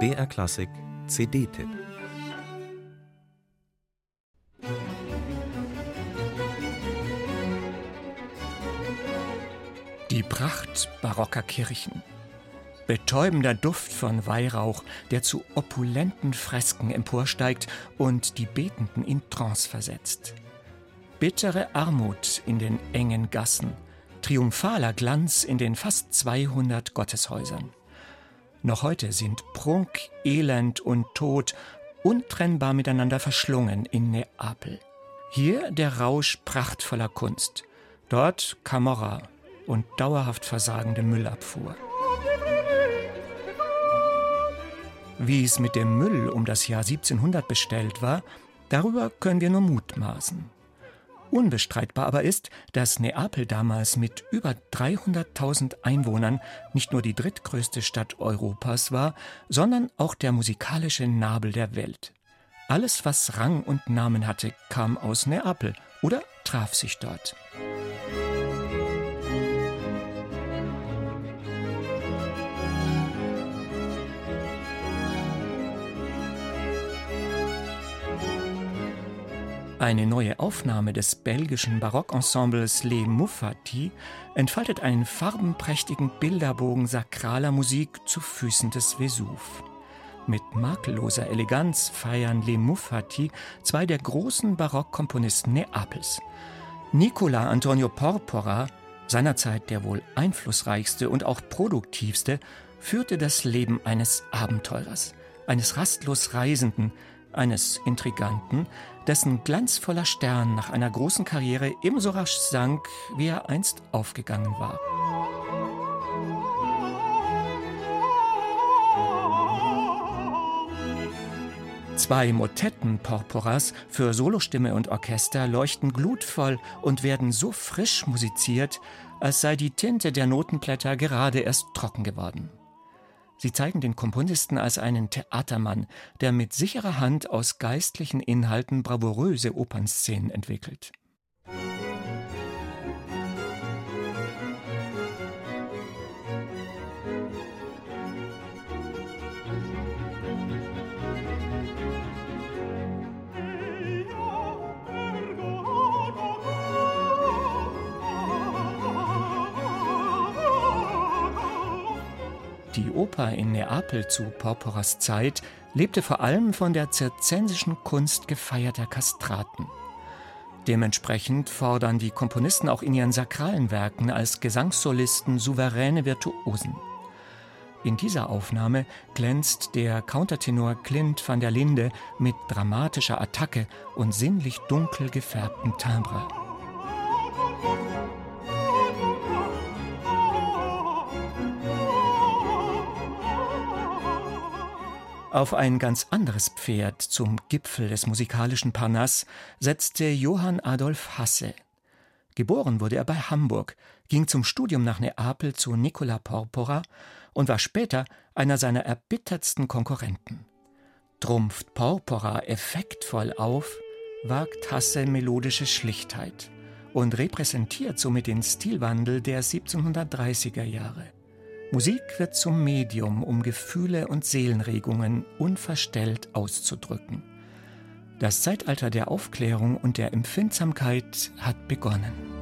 BR Klassik CD-Tipp Die Pracht barocker Kirchen. Betäubender Duft von Weihrauch, der zu opulenten Fresken emporsteigt und die Betenden in Trance versetzt. Bittere Armut in den engen Gassen, triumphaler Glanz in den fast 200 Gotteshäusern. Noch heute sind Prunk, Elend und Tod untrennbar miteinander verschlungen in Neapel. Hier der Rausch prachtvoller Kunst, dort Camorra und dauerhaft versagende Müllabfuhr. Wie es mit dem Müll um das Jahr 1700 bestellt war, darüber können wir nur mutmaßen. Unbestreitbar aber ist, dass Neapel damals mit über 300.000 Einwohnern nicht nur die drittgrößte Stadt Europas war, sondern auch der musikalische Nabel der Welt. Alles, was Rang und Namen hatte, kam aus Neapel oder traf sich dort. Eine neue Aufnahme des belgischen Barockensembles Les Muffati entfaltet einen farbenprächtigen Bilderbogen sakraler Musik zu Füßen des Vesuv. Mit makelloser Eleganz feiern Les Muffati zwei der großen Barockkomponisten Neapels. Nicola Antonio Porpora, seinerzeit der wohl einflussreichste und auch produktivste, führte das Leben eines Abenteurers, eines rastlos Reisenden, eines Intriganten, dessen glanzvoller Stern nach einer großen Karriere ebenso rasch sank, wie er einst aufgegangen war. Zwei Motetten Porporas für Solostimme und Orchester leuchten glutvoll und werden so frisch musiziert, als sei die Tinte der Notenblätter gerade erst trocken geworden. Sie zeigen den Komponisten als einen Theatermann, der mit sicherer Hand aus geistlichen Inhalten bravouröse Opernszenen entwickelt. Die Oper in Neapel zu Porporas Zeit lebte vor allem von der zirzensischen Kunst gefeierter Kastraten. Dementsprechend fordern die Komponisten auch in ihren sakralen Werken als Gesangssolisten souveräne Virtuosen. In dieser Aufnahme glänzt der Countertenor Clint van der Linde mit dramatischer Attacke und sinnlich dunkel gefärbtem Timbre. Auf ein ganz anderes Pferd zum Gipfel des musikalischen Parnass setzte Johann Adolf Hasse. Geboren wurde er bei Hamburg, ging zum Studium nach Neapel zu Nicola Porpora und war später einer seiner erbittertsten Konkurrenten. Trumpft Porpora effektvoll auf, wagt Hasse melodische Schlichtheit und repräsentiert somit den Stilwandel der 1730er Jahre. Musik wird zum Medium, um Gefühle und Seelenregungen unverstellt auszudrücken. Das Zeitalter der Aufklärung und der Empfindsamkeit hat begonnen.